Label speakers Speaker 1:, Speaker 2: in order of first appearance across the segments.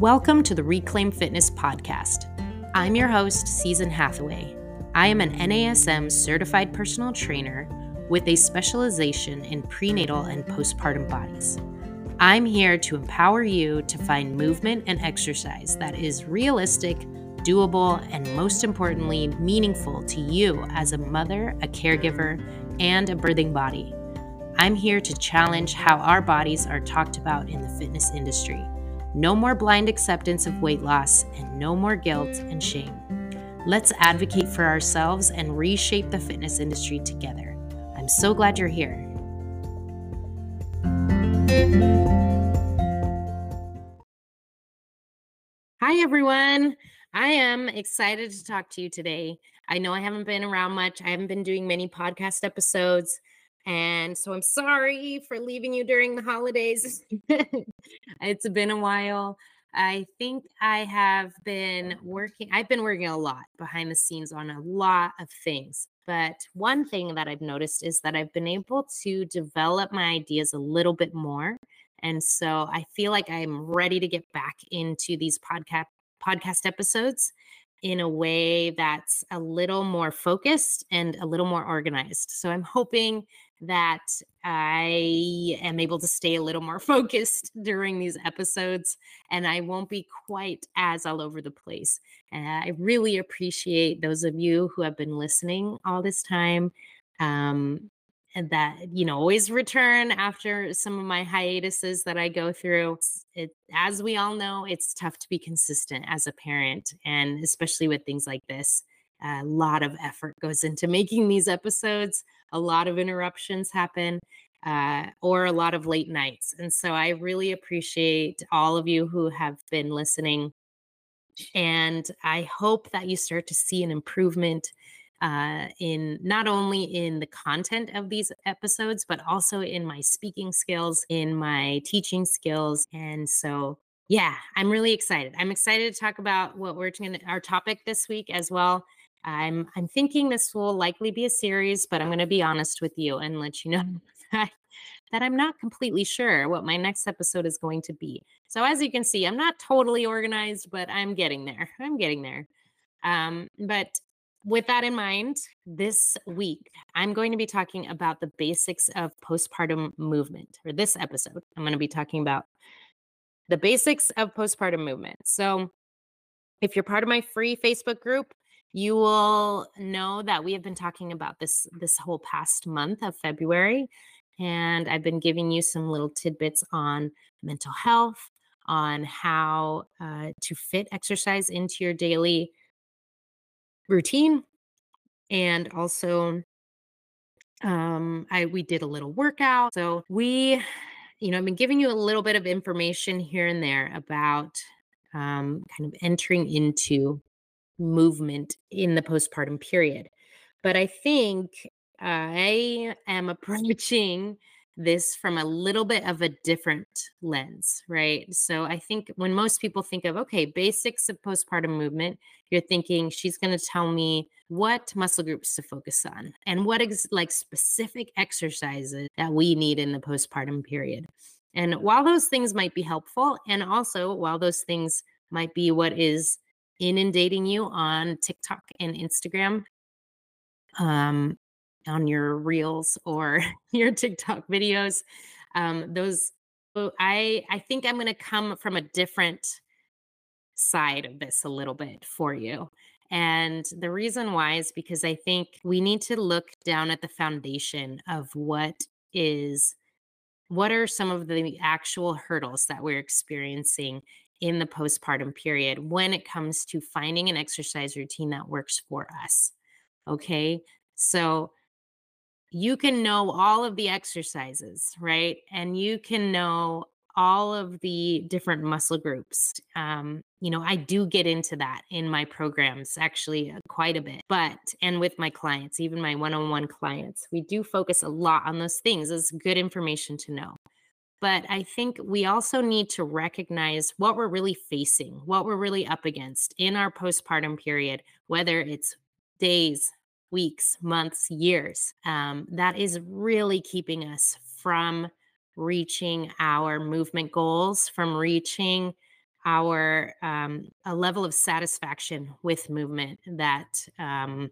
Speaker 1: Welcome to the Reclaim Fitness Podcast. I'm your host, Season Hathaway. I am an NASM certified personal trainer with a specialization in prenatal and postpartum bodies. I'm here to empower you to find movement and exercise that is realistic, doable, and most importantly, meaningful to you as a mother, a caregiver, and a birthing body. I'm here to challenge how our bodies are talked about in the fitness industry no more blind acceptance of weight loss, and no more guilt and shame. Let's advocate for ourselves and reshape the fitness industry together. I'm so glad you're here. Hi, everyone. I am excited to talk to you today. I know I haven't been around much, I haven't been doing many podcast episodes. And so I'm sorry for leaving you during the holidays. it's been a while. I think I have been working, I've been working a lot behind the scenes on a lot of things. But one thing that I've noticed is that I've been able to develop my ideas a little bit more. And so I feel like I'm ready to get back into these podcast podcast episodes in a way that's a little more focused and a little more organized. So I'm hoping that I am able to stay a little more focused during these episodes and I won't be quite as all over the place. And I really appreciate those of you who have been listening all this time. Um, that you know always return after some of my hiatuses that I go through. It, as we all know, it's tough to be consistent as a parent, and especially with things like this. A lot of effort goes into making these episodes. A lot of interruptions happen, uh, or a lot of late nights. And so I really appreciate all of you who have been listening. And I hope that you start to see an improvement uh, in not only in the content of these episodes, but also in my speaking skills, in my teaching skills. And so, yeah, I'm really excited. I'm excited to talk about what we're going to, our topic this week as well. I'm I'm thinking this will likely be a series, but I'm going to be honest with you and let you know that, that I'm not completely sure what my next episode is going to be. So as you can see, I'm not totally organized, but I'm getting there. I'm getting there. Um, but with that in mind, this week I'm going to be talking about the basics of postpartum movement. For this episode, I'm going to be talking about the basics of postpartum movement. So, if you're part of my free Facebook group, you will know that we have been talking about this this whole past month of February and I've been giving you some little tidbits on mental health, on how uh, to fit exercise into your daily routine and also um i we did a little workout. So we you know i've been giving you a little bit of information here and there about um kind of entering into movement in the postpartum period. But i think i am approaching this from a little bit of a different lens, right? So I think when most people think of, okay, basics of postpartum movement, you're thinking she's going to tell me what muscle groups to focus on and what ex- like specific exercises that we need in the postpartum period. And while those things might be helpful, and also while those things might be what is inundating you on TikTok and Instagram, um, on your reels or your TikTok videos. Um, those I I think I'm going to come from a different side of this a little bit for you. And the reason why is because I think we need to look down at the foundation of what is what are some of the actual hurdles that we're experiencing in the postpartum period when it comes to finding an exercise routine that works for us. Okay? So you can know all of the exercises, right? And you can know all of the different muscle groups. Um, you know, I do get into that in my programs actually uh, quite a bit, but and with my clients, even my one on one clients, we do focus a lot on those things. It's good information to know. But I think we also need to recognize what we're really facing, what we're really up against in our postpartum period, whether it's days, weeks, months, years. Um, that is really keeping us from reaching our movement goals, from reaching our um, a level of satisfaction with movement that um,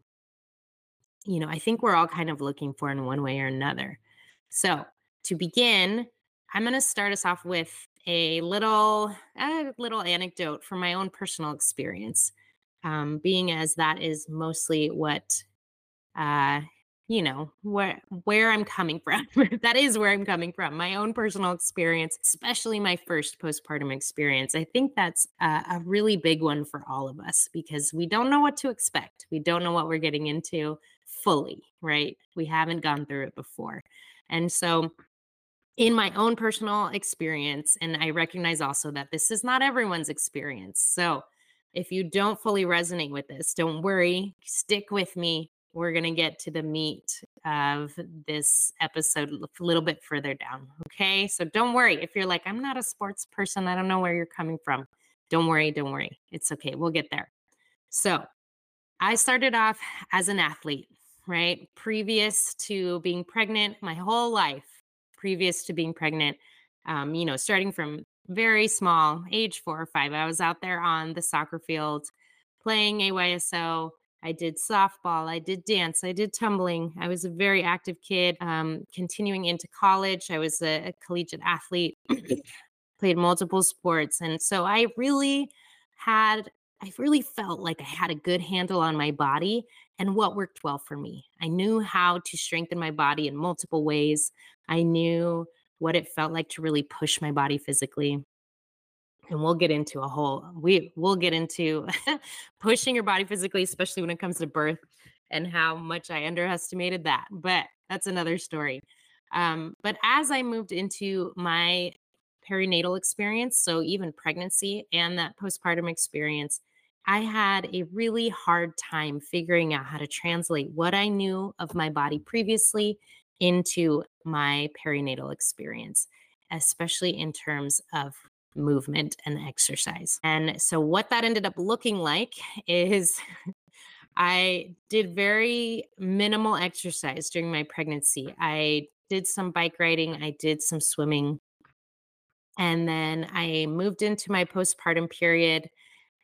Speaker 1: you know i think we're all kind of looking for in one way or another so to begin i'm going to start us off with a little a little anecdote from my own personal experience um, being as that is mostly what uh, you know where where i'm coming from. That is where i'm coming from my own personal experience especially my first postpartum experience. I think that's a, a, really big one for all of us because we don't know what to expect. We don't know what we're getting into fully right? We haven't gone through it before. And so in my own personal experience and i recognize also that this is not everyone's experience. So if you don't fully resonate with this don't worry. Stick with me we're going to get to the meat of this episode a little bit further down. Okay. So don't worry. If you're like, I'm not a sports person, I don't know where you're coming from. Don't worry. Don't worry. It's okay. We'll get there. So I started off as an athlete, right? Previous to being pregnant, my whole life, previous to being pregnant, um, you know, starting from very small, age four or five, I was out there on the soccer field playing AYSO I did softball, I did dance, I did tumbling. I was a very active kid. Um, continuing into college, I was a, a collegiate athlete, played multiple sports. And so I really had, I really felt like I had a good handle on my body and what worked well for me. I knew how to strengthen my body in multiple ways. I knew what it felt like to really push my body physically and we'll get into a whole we we'll get into pushing your body physically especially when it comes to birth and how much i underestimated that but that's another story. Um, but as i moved into my perinatal experience so even pregnancy and that postpartum experience i had a really hard time figuring out how to translate what i knew of my body previously into my perinatal experience especially in terms of movement and exercise. And so, what that ended up looking like is I did very minimal exercise during my pregnancy. I did some bike riding, I did some swimming. And then I moved into my postpartum period.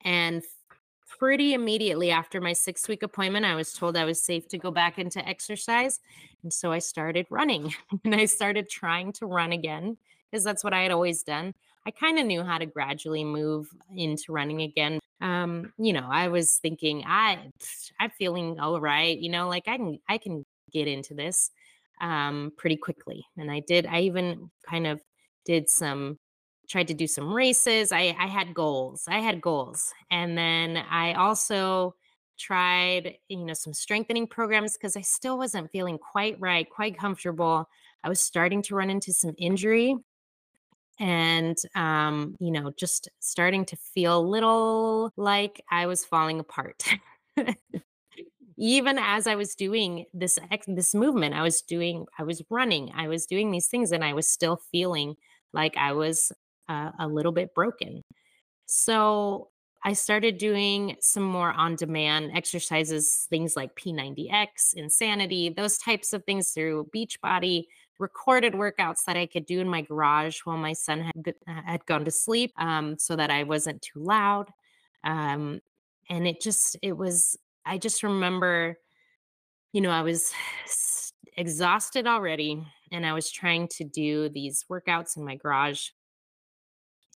Speaker 1: And pretty immediately after my six week appointment, I was told I was safe to go back into exercise. And so I started running and I started trying to run again because that's what I had always done. I kind of knew how to gradually move into running again. Um, you know, I was thinking I I'm feeling all right, you know, like I can I can get into this um pretty quickly. And I did I even kind of did some tried to do some races. I I had goals. I had goals. And then I also tried, you know, some strengthening programs because I still wasn't feeling quite right, quite comfortable. I was starting to run into some injury and um, you know, just starting to feel a little like I was falling apart. Even as I was doing this this movement, I was doing, I was running, I was doing these things, and I was still feeling like I was uh, a little bit broken. So I started doing some more on demand exercises, things like P90X, Insanity, those types of things through Beachbody, recorded workouts that I could do in my garage while my son had, uh, had gone to sleep um, so that I wasn't too loud. Um, and it just, it was, I just remember, you know, I was exhausted already and I was trying to do these workouts in my garage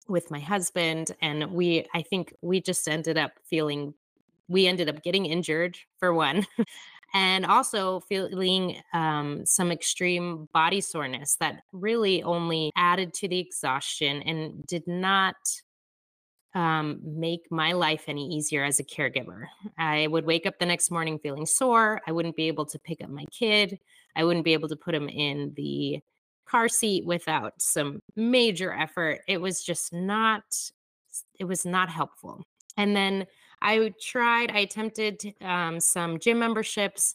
Speaker 1: with my husband and we i think we just ended up feeling we ended up getting injured for one and also feeling um, some extreme body soreness that really only added to the exhaustion and did not um, make my life any easier as a caregiver. I would wake up the next morning feeling sore. I wouldn't be able to pick up my kid. I wouldn't be able to put him in the car seat without some major effort. It was just not, it was not helpful. And then I tried, I attempted um, some gym memberships,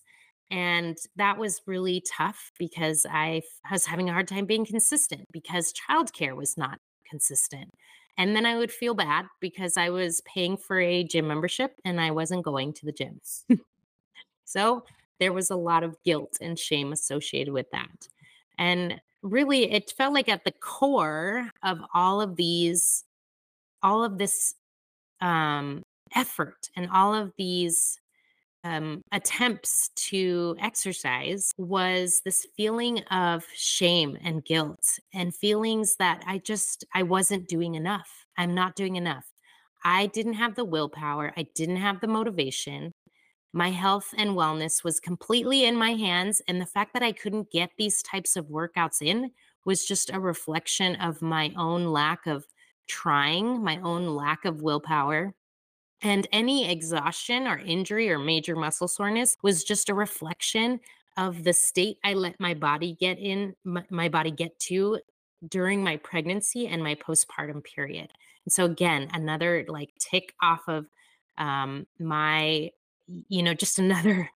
Speaker 1: and that was really tough because I was having a hard time being consistent because childcare was not consistent. And then I would feel bad because I was paying for a gym membership and I wasn't going to the gym. so there was a lot of guilt and shame associated with that. And really, it felt like at the core of all of these all of this um, effort and all of these um, attempts to exercise was this feeling of shame and guilt and feelings that I just I wasn't doing enough. I'm not doing enough. I didn't have the willpower. I didn't have the motivation. My health and wellness was completely in my hands. And the fact that I couldn't get these types of workouts in was just a reflection of my own lack of trying, my own lack of willpower. And any exhaustion or injury or major muscle soreness was just a reflection of the state I let my body get in, my, body get to during my pregnancy and my postpartum period. And so, again, another like tick off of um, my you know, just another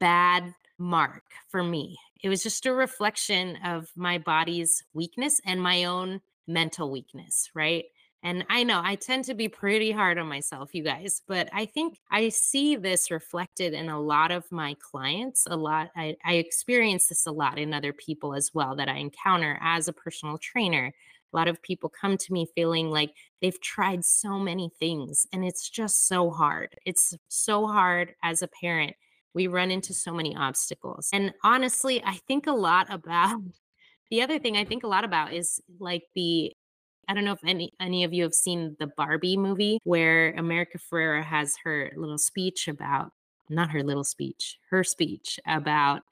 Speaker 1: bad mark for me. It was just a reflection of my body's weakness and my own mental weakness, right? And I know I tend to be pretty hard on myself, you guys, but I think I see this reflected in a lot of my clients. A lot, I, I experience this a lot in other people as well that I encounter as a personal trainer. A lot of people come to me feeling like they've tried so many things and it's just so hard. It's so hard as a parent. We run into so many obstacles. And honestly, I think a lot about the other thing I think a lot about is like the I don't know if any any of you have seen the Barbie movie where America Ferrera has her little speech about not her little speech, her speech about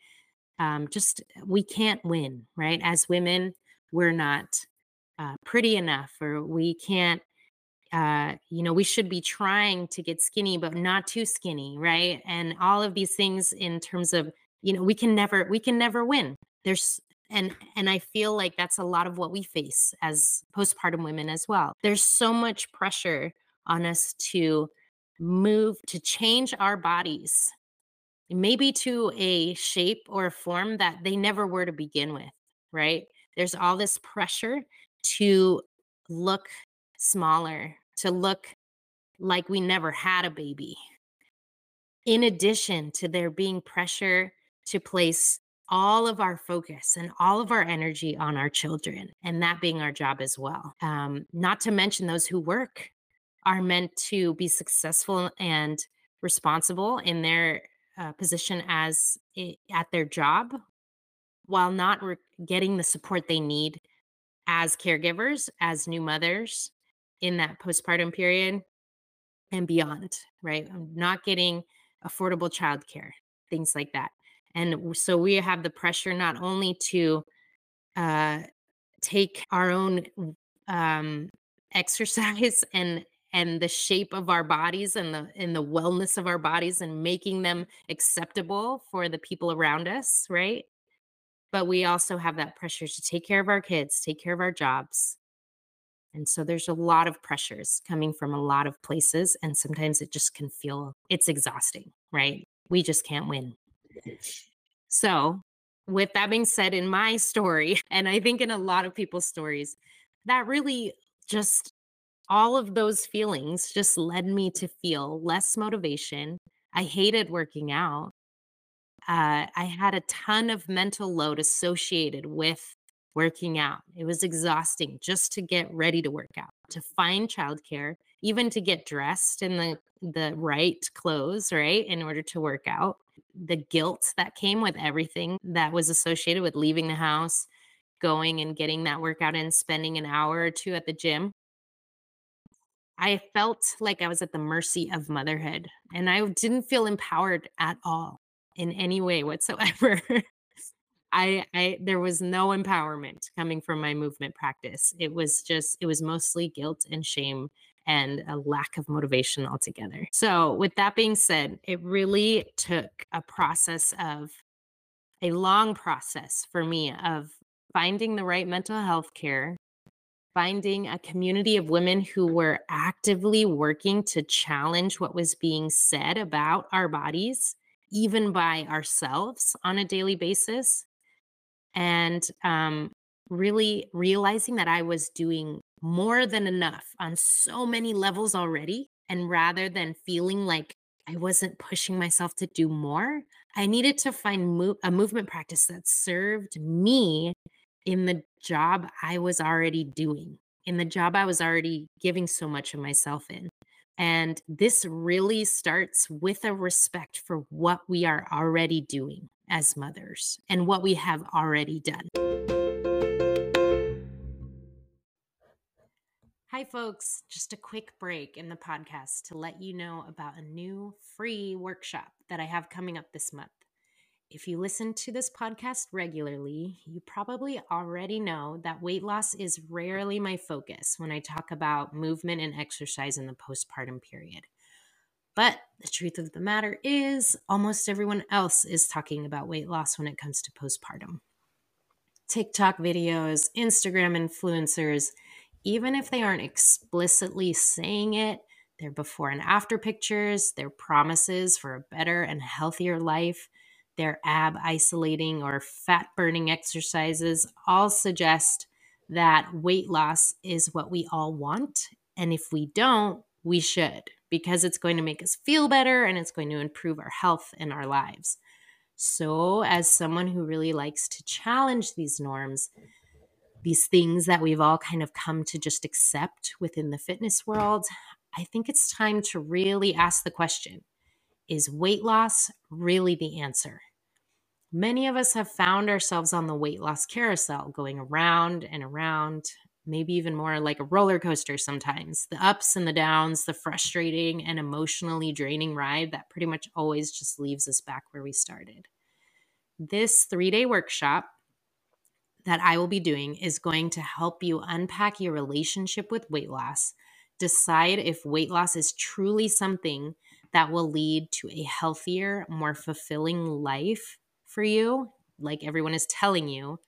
Speaker 1: um, just we can't win, right? As women, we're not uh, pretty enough or we can't uh, you know we should be trying to get skinny but not too skinny right and all of these things in terms of you know we can never we can never win there's and and i feel like that's a lot of what we face as postpartum women as well there's so much pressure on us to move to change our bodies maybe to a shape or a form that they never were to begin with right there's all this pressure to look smaller, to look like we never had a baby. In addition to there being pressure to place all of our focus and all of our energy on our children, and that being our job as well. Um, not to mention those who work are meant to be successful and responsible in their uh, position as at their job while not re- getting the support they need as caregivers, as new mothers in that postpartum period and beyond, right? Not getting affordable childcare, things like that. And so we have the pressure not only to uh, take our own um, exercise and and the shape of our bodies and the and the wellness of our bodies and making them acceptable for the people around us, right? but we also have that pressure to take care of our kids, take care of our jobs. And so there's a lot of pressures coming from a lot of places. And sometimes it just can feel it's exhausting, right? We just can't win. So, with that being said, in my story, and I think in a lot of people's stories, that really just all of those feelings just led me to feel less motivation. I hated working out uh, I had a ton of mental load associated with working out. It was exhausting just to get ready to work out, to find childcare, even to get dressed in the the right clothes, right, in order to work out. The guilt that came with everything that was associated with leaving the house, going and getting that workout in, spending an hour or two at the gym. I felt like I was at the mercy of motherhood and I didn't feel empowered at all in any way whatsoever. I, I there was no empowerment coming from my movement practice. It was just it was mostly guilt and shame and a lack of motivation altogether. So, with that being said, it really took a process of a long process for me of finding the right mental health care, finding a community of women who were actively working to challenge what was being said about our bodies even by ourselves on a daily basis. And um, really realizing that I was doing more than enough on so many levels already. And rather than feeling like I wasn't pushing myself to do more, I needed to find mo- a movement practice that served me in the job I was already doing, in the job I was already giving so much of myself in. And this really starts with a respect for what we are already doing as mothers and what we have already done. Hi, folks. Just a quick break in the podcast to let you know about a new free workshop that I have coming up this month. If you listen to this podcast regularly, you probably already know that weight loss is rarely my focus when I talk about movement and exercise in the postpartum period. But the truth of the matter is, almost everyone else is talking about weight loss when it comes to postpartum. TikTok videos, Instagram influencers, even if they aren't explicitly saying it, their before and after pictures, their promises for a better and healthier life, their ab isolating or fat burning exercises all suggest that weight loss is what we all want. And if we don't, we should, because it's going to make us feel better and it's going to improve our health and our lives. So, as someone who really likes to challenge these norms, these things that we've all kind of come to just accept within the fitness world, I think it's time to really ask the question is weight loss really the answer? Many of us have found ourselves on the weight loss carousel, going around and around, maybe even more like a roller coaster sometimes. The ups and the downs, the frustrating and emotionally draining ride that pretty much always just leaves us back where we started. This three day workshop that I will be doing is going to help you unpack your relationship with weight loss, decide if weight loss is truly something that will lead to a healthier, more fulfilling life for you, like everyone is telling you.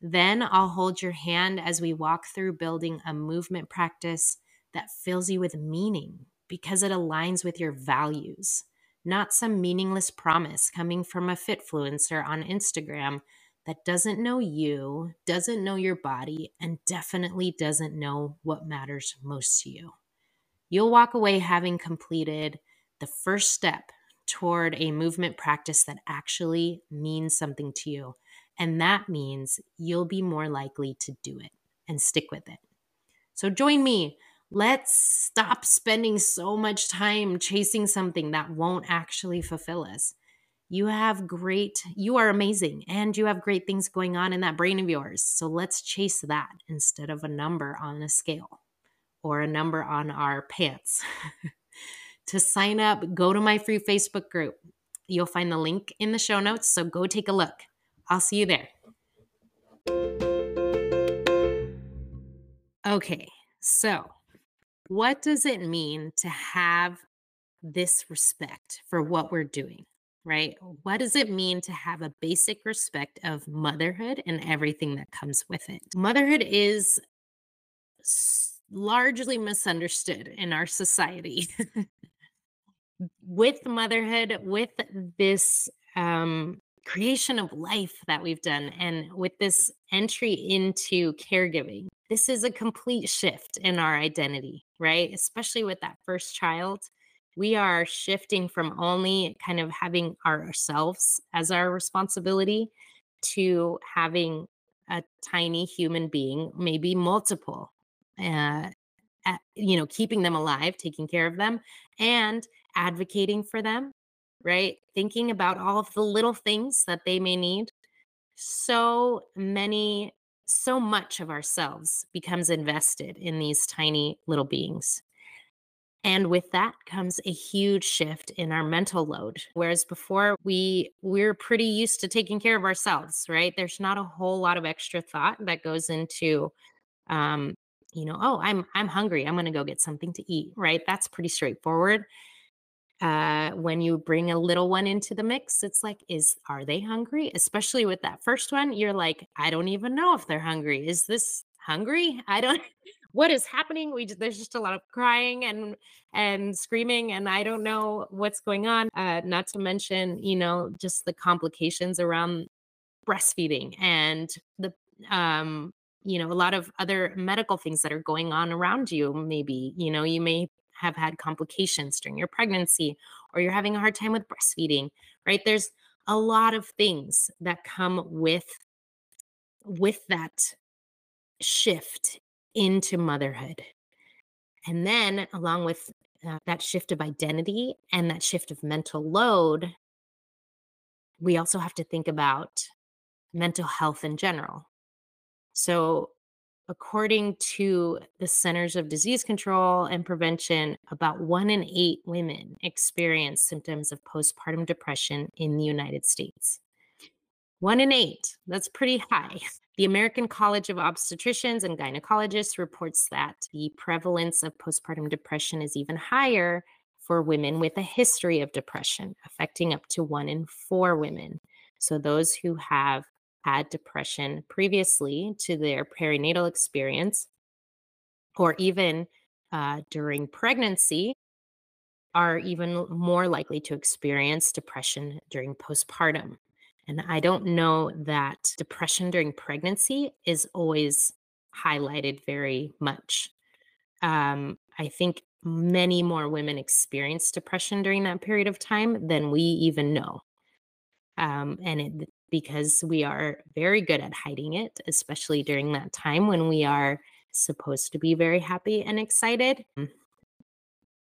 Speaker 1: Then I'll hold your hand as we walk through building a movement practice that fills you with meaning because it aligns with your values, not some meaningless promise coming from a fitfluencer on Instagram that doesn't know you, doesn't know your body, and definitely doesn't know what matters most to you. You'll walk away having completed the first step toward a movement practice that actually means something to you. And that means you'll be more likely to do it and stick with it. So join me. Let's stop spending so much time chasing something that won't actually fulfill us. You have great, you are amazing, and you have great things going on in that brain of yours. So let's chase that instead of a number on a scale or a number on our pants. to sign up, go to my free Facebook group. You'll find the link in the show notes, so go take a look. I'll see you there. Okay, so what does it mean to have this respect for what we're doing, right? What does it mean to have a basic respect of motherhood and everything that comes with it? Motherhood is largely misunderstood in our society. with motherhood, with this um, creation of life that we've done, and with this entry into caregiving, this is a complete shift in our identity, right? Especially with that first child. We are shifting from only kind of having ourselves as our responsibility to having a tiny human being, maybe multiple, uh, at, you know, keeping them alive, taking care of them, and advocating for them, right? Thinking about all of the little things that they may need. So many, so much of ourselves becomes invested in these tiny little beings. And with that comes a huge shift in our mental load. Whereas before we we're pretty used to taking care of ourselves, right? There's not a whole lot of extra thought that goes into um, you know, oh, I'm I'm hungry. I'm going to go get something to eat, right? That's pretty straightforward uh, when you bring a little one into the mix it's like is are they hungry especially with that first one you're like i don't even know if they're hungry is this hungry i don't what is happening we there's just a lot of crying and and screaming and i don't know what's going on uh, not to mention you know just the complications around breastfeeding and the um you know a lot of other medical things that are going on around you maybe you know you may have had complications during your pregnancy or you're having a hard time with breastfeeding, right? There's a lot of things that come with with that shift into motherhood. And then, along with uh, that shift of identity and that shift of mental load, we also have to think about mental health in general. So, according to the Centers of Disease Control and Prevention, about one in eight women experience symptoms of postpartum depression in the United States. One in eight, that's pretty high. The American College of Obstetricians and Gynecologists reports that the prevalence of postpartum depression is even higher for women with a history of depression, affecting up to one in four women. So, those who have had depression previously to their perinatal experience, or even uh, during pregnancy, are even more likely to experience depression during postpartum. And I don't know that depression during pregnancy is always highlighted very much. Um, I think many more women experience depression during that period of time than we even know. Um, and it, because we are very good at hiding it, especially during that time when we are supposed to be very happy and excited,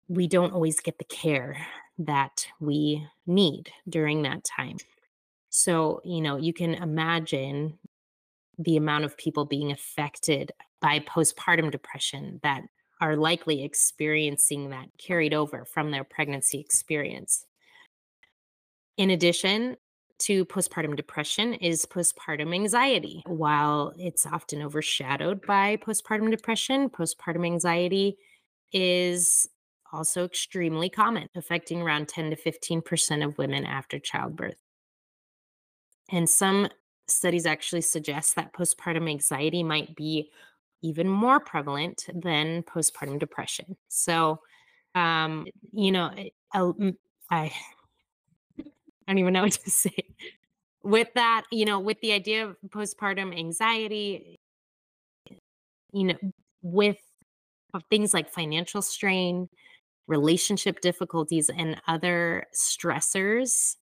Speaker 1: we don't always get the care that we need during that time. So, you know, you can imagine the amount of people being affected by postpartum depression that are likely experiencing that carried over from their pregnancy experience. In addition to postpartum depression is postpartum anxiety. While it's often overshadowed by postpartum depression, postpartum anxiety is also extremely common, affecting around 10 to 15% of women after childbirth. And some studies actually suggest that postpartum anxiety might be even more prevalent than postpartum depression. So, um, you know, I, I don't even know what to say. With that, you know, with the idea of postpartum anxiety, you know, with things like financial strain, relationship difficulties, and other stressors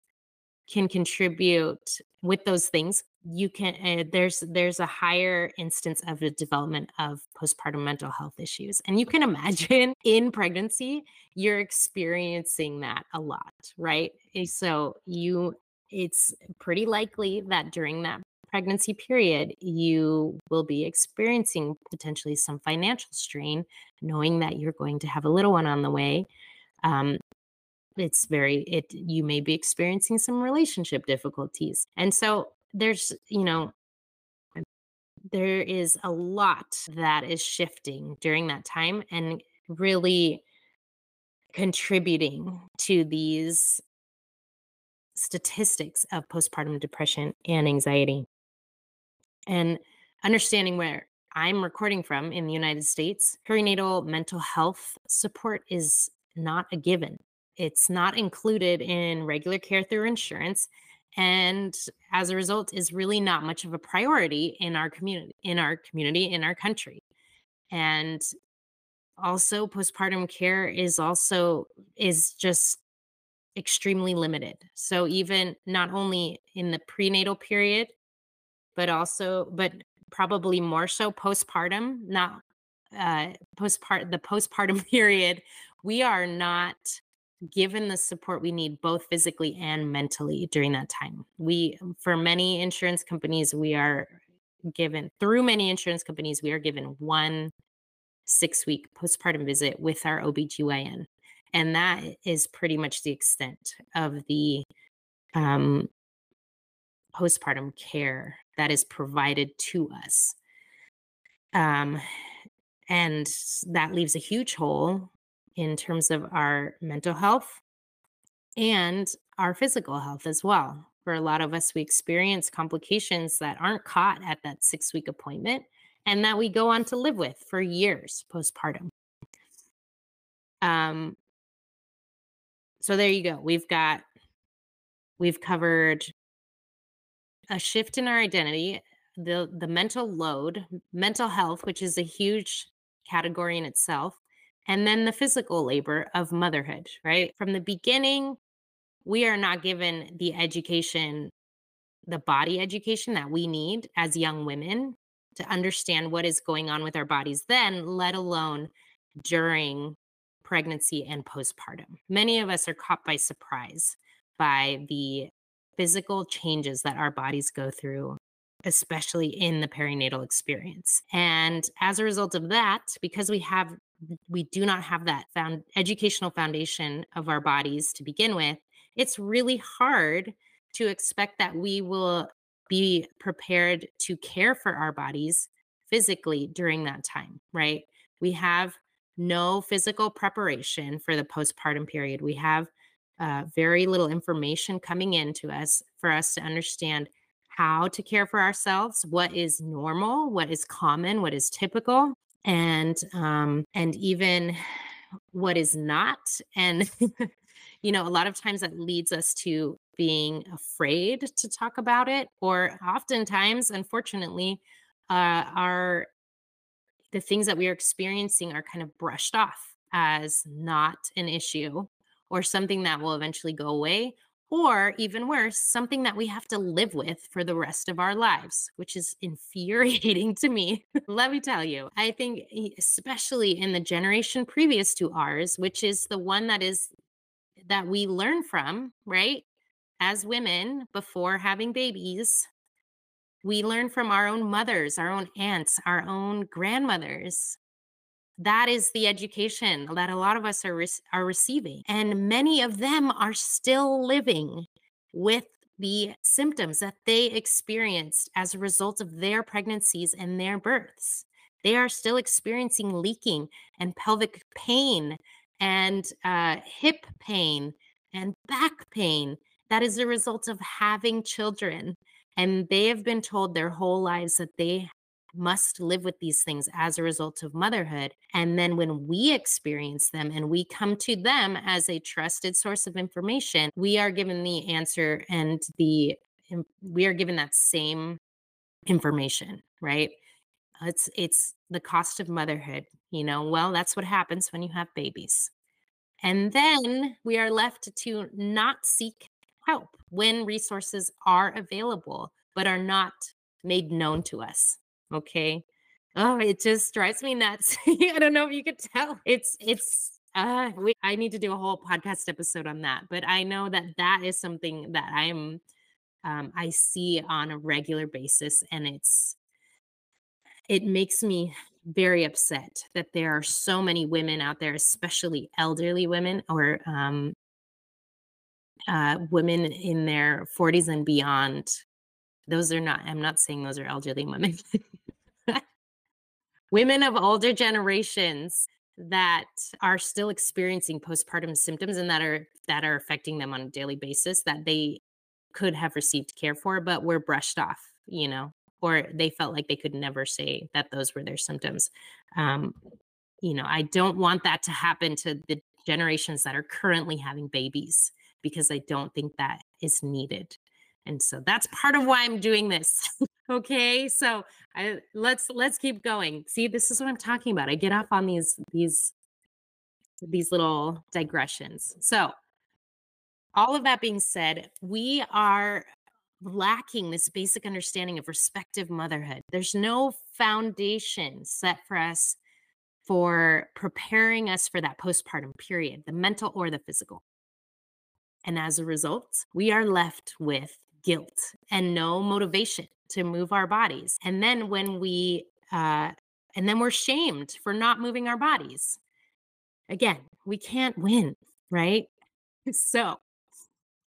Speaker 1: can contribute with those things you can uh, there's there's a higher instance of the development of postpartum mental health issues and you can imagine in pregnancy you're experiencing that a lot right? Eh, so you it's pretty likely that during that pregnancy period you will be experiencing potentially some financial strain knowing that you're going to have a little one on the way um, it's very it you may be experiencing some relationship difficulties and so there's you know there is a lot that is shifting during that time and really contributing to these statistics of postpartum depression and anxiety and understanding where I'm recording from in the United States, perinatal mental health support is not a given. It's not included in regular care through insurance and as a result is really not much of a priority in our community in our community in our country. And also postpartum care is also is just extremely limited. So even not only in the prenatal period but also but probably more so postpartum not uh postpart the postpartum period we are not given the support we need both physically and mentally during that time. We for many insurance companies we are given through many insurance companies we are given one 6 week postpartum visit with our OBGYN. And that is pretty much the extent of the um postpartum care that is provided to us. Um and that leaves a huge hole in terms of our mental health and our physical health as well. For a lot of us, we experience complications that aren't caught at that six week appointment and that we go on to live with for years postpartum. Um, so there you go. We've got, we've covered a shift in our identity, the the mental load, mental health, which is a huge category in itself, and then the physical labor of motherhood, right? From the beginning, we are not given the education, the body education that we need as young women to understand what is going on with our bodies then, let alone during pregnancy and postpartum. Many of us are caught by surprise by the physical changes that our bodies go through, especially in the perinatal experience. And as a result of that, because we have we do not have that found educational foundation of our bodies to begin with, it's really hard to expect that we will be prepared to care for our bodies physically during that time, right? We have no physical preparation for the postpartum period. We have uh, very little information coming into us for us to understand how to care for ourselves, what is normal, what is common, what is typical, and um, and even what is not. And you know, a lot of times that leads us to being afraid to talk about it, or oftentimes, unfortunately, uh, our the things that we are experiencing are kind of brushed off as not an issue or something that will eventually go away or even worse, something that we have to live with for the rest of our lives, which is infuriating to me. Let me tell you, I think, especially in the generation previous to ours, which is the one that is that we learn from, right? As women before having babies, we learn from our own mothers, our own aunts, our own grandmothers. That is the education that a lot of us are, re- are receiving. And many of them are still living with the symptoms that they experienced as a result of their pregnancies and their births. They are still experiencing leaking and pelvic pain and uh, hip pain and back pain that is a result of having children and they have been told their whole lives that they must live with these things as a result of motherhood. And then when we experience them and we come to them as a trusted source of information, we are given the answer and the we are given that same information, right? It's it's the cost of motherhood, you know. Well, that's what happens when you have babies. And then we are left to not seek help when resources are available but are not made known to us. Okay. Oh, it just drives me nuts. I don't know if you could tell. It's, it's, uh, we, I need to do a whole podcast episode on that, but I know that that is something that I'm, um, I see on a regular basis, and it's, it makes me very upset that there are so many women out there, especially elderly women or um, uh, women in their 40s and beyond. Those are not, I'm not saying those are elderly women. women of older generations that are still experiencing postpartum symptoms and that are that are affecting them on a daily basis that they could have received care for but were brushed off you know or they felt like they could never say that those were their symptoms um you know i don't want that to happen to the generations that are currently having babies because I don't think that is needed. And so that's part of why I'm doing this. okay? So I, let's let's keep going. See, this is what I'm talking about. I get off on these these these little digressions. So all of that being said, we are lacking this basic understanding of respective motherhood. There's no foundation set for us for preparing us for that postpartum period, the mental or the physical. And as a result, we are left with guilt and no motivation to move our bodies. And then when we, uh, and then we're shamed for not moving our bodies. Again, we can't win, right? So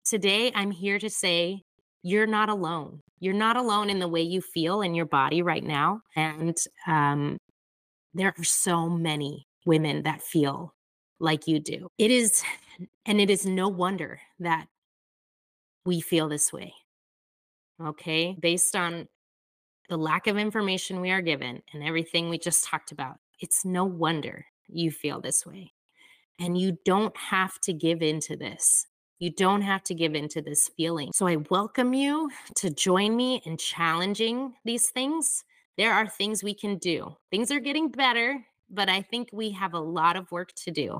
Speaker 1: today I'm here to say you're not alone. You're not alone in the way you feel in your body right now. And um, there are so many women that feel like you do. It is, and it is no wonder that we feel this way. Okay. Based on the lack of information we are given and everything we just talked about, it's no wonder you feel this way. And you don't have to give into this. You don't have to give into this feeling. So I welcome you to join me in challenging these things. There are things we can do. Things are getting better, but I think we have a lot of work to do.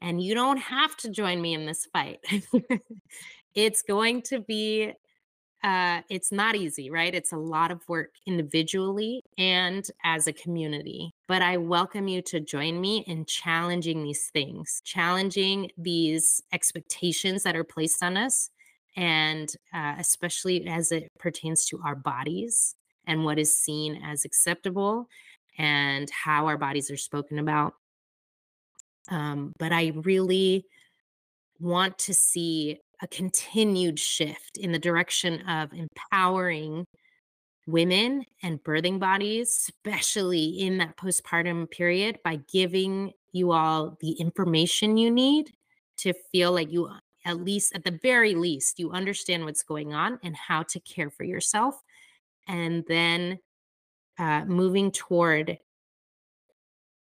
Speaker 1: And you don't have to join me in this fight. it's going to be uh, it's not easy, right? It's a lot of work individually and as a community. But I welcome you to join me in challenging these things, challenging these expectations that are placed on us, and uh, especially as it pertains to our bodies and what is seen as acceptable and how our bodies are spoken about. Um, but I really want to see a continued shift in the direction of empowering women and birthing bodies, especially in that postpartum period, by giving you all the information you need to feel like you, at least at the very least, you understand what's going on and how to care for yourself. And then uh, moving toward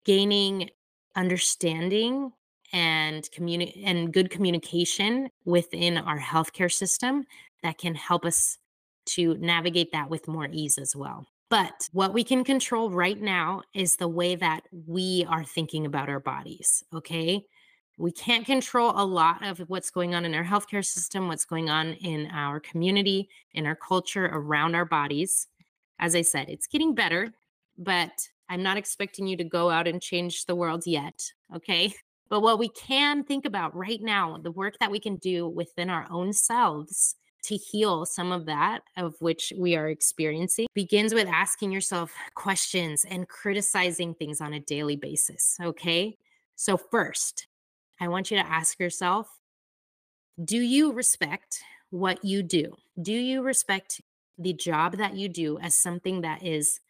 Speaker 1: gaining understanding and communi- and good communication within our healthcare system that can help us to navigate that with more ease as well. But what we can control right now is the way that we are thinking about our bodies, okay? We can't control a lot of what's going on in our healthcare system, what's going on in our community, in our culture around our bodies. As I said, it's getting better, but I'm not expecting you to go out and change the world yet, okay? But what we can think about right now, the work that we can do within our own selves to heal some of that of which we are experiencing begins with asking yourself questions and criticizing things on a daily basis. Okay. So, first, I want you to ask yourself Do you respect what you do? Do you respect the job that you do as something that is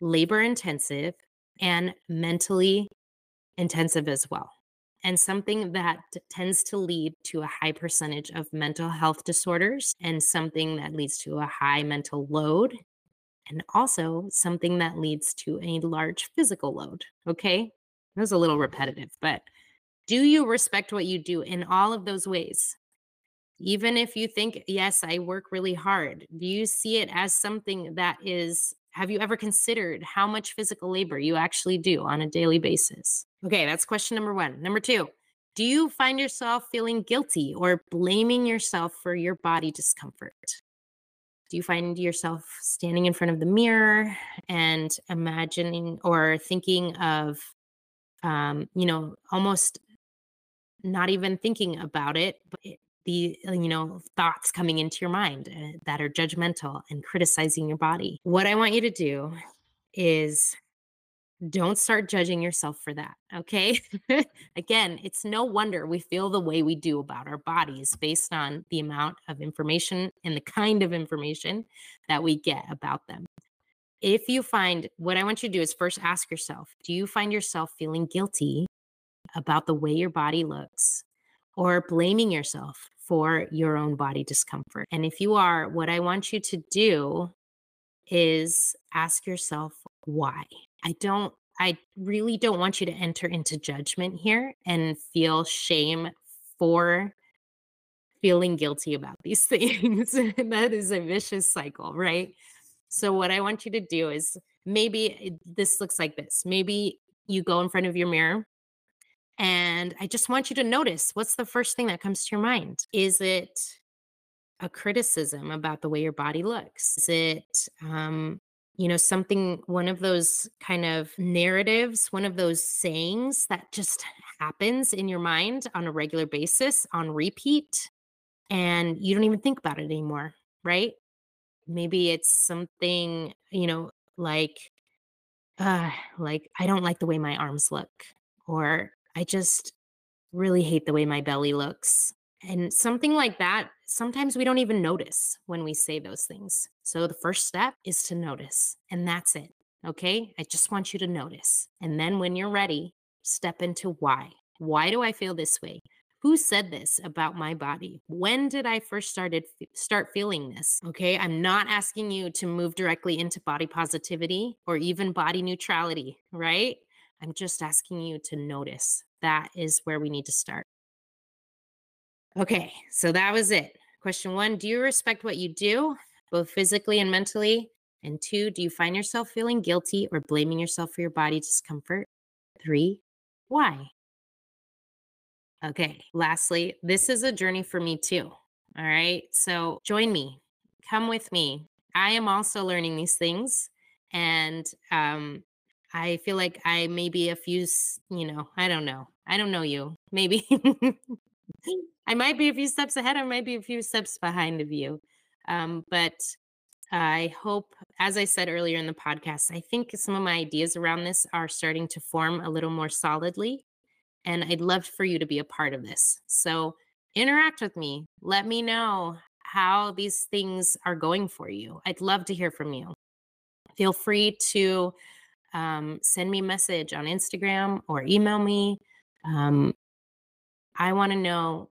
Speaker 1: labor intensive and mentally intensive as well? And something that tends to lead to a high percentage of mental health disorders and something that leads to a high mental load and also something that leads to a large physical load. Okay. That was a little repetitive, but do you respect what you do in all of those ways? Even if you think, yes, I work really hard, do you see it as something that is have you ever considered how much physical labor you actually do on a daily basis? Okay, that's question number one. Number two, do you find yourself feeling guilty or blaming yourself for your body discomfort? Do you find yourself standing in front of the mirror and imagining or thinking of, um, you know, almost not even thinking about it, but the uh, you know thoughts coming into your mind uh, that are judgmental and criticizing your body. What i want you to do is don't start judging yourself for that okay? Again it's no wonder we feel the way we do about our bodies based on the amount of information and the kind of information that we get about them. If you find what i want you to do is first ask yourself do you find yourself feeling guilty about the way your body looks or blaming yourself for your own body discomfort. And if you are, what I want you to do is ask yourself why. I don't, I really don't want you to enter into judgment here and feel shame for feeling guilty about these things. that is a vicious cycle, right? So, what I want you to do is maybe eh, this looks like this. Maybe you go in front of your mirror and I just want you to notice what's the first thing that comes to your mind? Is it a criticism about the way your body looks? Is it, um, you know, something, one of those kind of narratives, one of those sayings that just happens in your mind on a regular basis on repeat, and you don't even think about it anymore, right? Maybe it's something, you know, like, uh, like I don't like the way my arms look, or I just really hate the way my belly looks. And something like that, sometimes we don't even notice when we say those things. So the first step is to notice, and that's it. Okay. I just want you to notice. And then when you're ready, step into why. Why do I feel this way? Who said this about my body? When did I first started start feeling this? Okay, I'm not asking you to move directly into body positivity or even body neutrality, right? I'm just asking you to notice. That is where we need to start. Okay, so that was it. Question one Do you respect what you do, both physically and mentally? And two, do you find yourself feeling guilty or blaming yourself for your body discomfort? Three, why? Okay, lastly, this is a journey for me too. All right, so join me come with me. I am also learning these things. And um, I feel like I may be a few, you know, I don't know. I don't know you. Maybe I might be a few steps ahead. I might be a few steps behind of you. Um, but I hope, as I said earlier in the podcast, I think some of my ideas around this are starting to form a little more solidly. And I'd love for you to be a part of this. So interact with me. Let me know how these things are going for you. I'd love to hear from you. Feel free to um, send me a message on Instagram or email me. Um, I want to know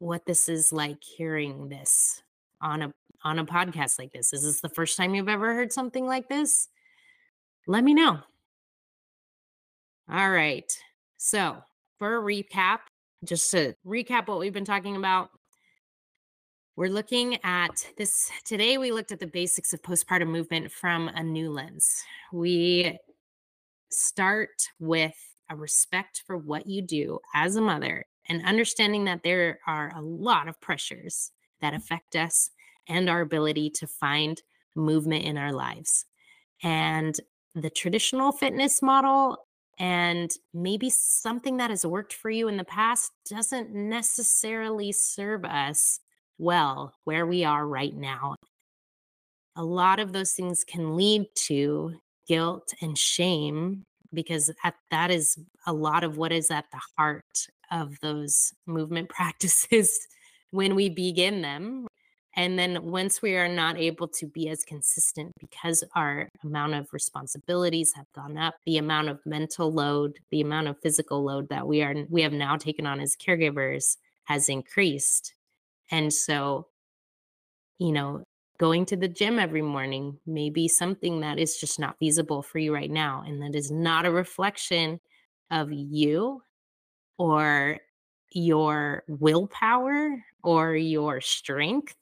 Speaker 1: what this is like hearing this on a on a podcast like this. Is this the first time you've ever heard something like this? Let me know. All right. So, for a recap, just to recap what we've been talking about, we're looking at this today. We looked at the basics of postpartum movement from a new lens. We start with a respect for what you do as a mother and understanding that there are a lot of pressures that mm-hmm. affect us and our ability to find movement in our lives. And the traditional fitness model and maybe something that has worked for you in the past doesn't necessarily serve us well where we are right now. A lot of those things can lead to guilt and shame because at, that is a lot of what is at the heart of those movement practices when we begin them and then once we are not able to be as consistent because our amount of responsibilities have gone up, the amount of mental load, the amount of physical load that we are we have now taken on as caregivers has increased. And so, you know, going to the gym every morning may be something that is just not feasible for you right now. And that is not a reflection of you or your willpower or your strength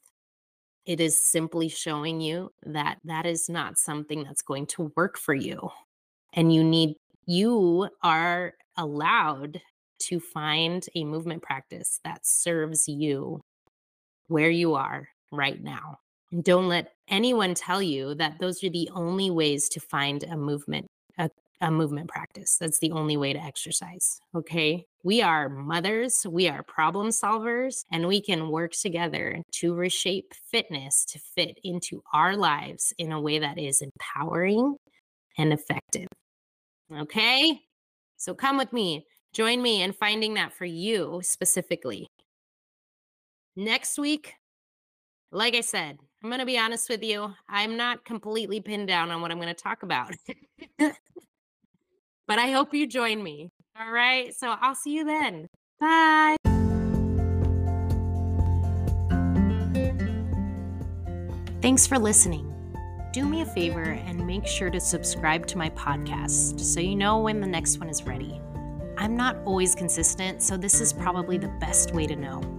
Speaker 1: it is simply showing you that that is not something that's going to work for you. And you need, you are allowed to find a movement practice that serves you where you are right now. Don't let anyone tell you that those are the only ways to find a movement, a a movement practice. That's the only way to exercise. Okay. We are mothers, we are problem solvers, and we can work together to reshape fitness to fit into our lives in a way that is empowering and effective. Okay. So come with me, join me in finding that for you specifically. Next week, like I said, I'm going to be honest with you. I'm not completely pinned down on what I'm going to talk about. But I hope you join me. All right. So I'll see you then. Bye. Thanks for listening. Do me a favor and make sure to subscribe to my podcast so you know when the next one is ready. I'm not always consistent, so this is probably the best way to know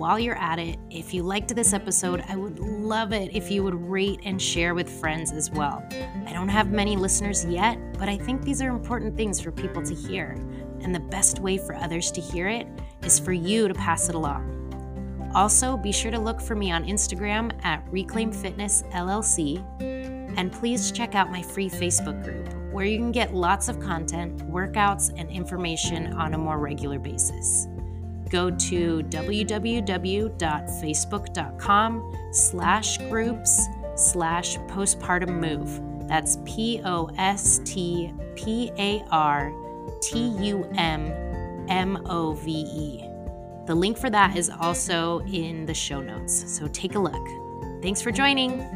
Speaker 1: while you're at it, if you liked this episode, I would love it if you would rate and share with friends as well. I don't have many listeners yet, but I think these are important things for people to hear. And the best way for others to hear it is for you to pass it along. Also, be sure to look for me on Instagram at Reclaim Fitness LLC. And please check out my free Facebook group where you can get lots of content, workouts, and information on a more regular basis go to www.facebook.com slash groups slash postpartum move. That's P O S T P A R T U M M O V E. The link for that is also in the show notes, so take a look. Thanks for joining.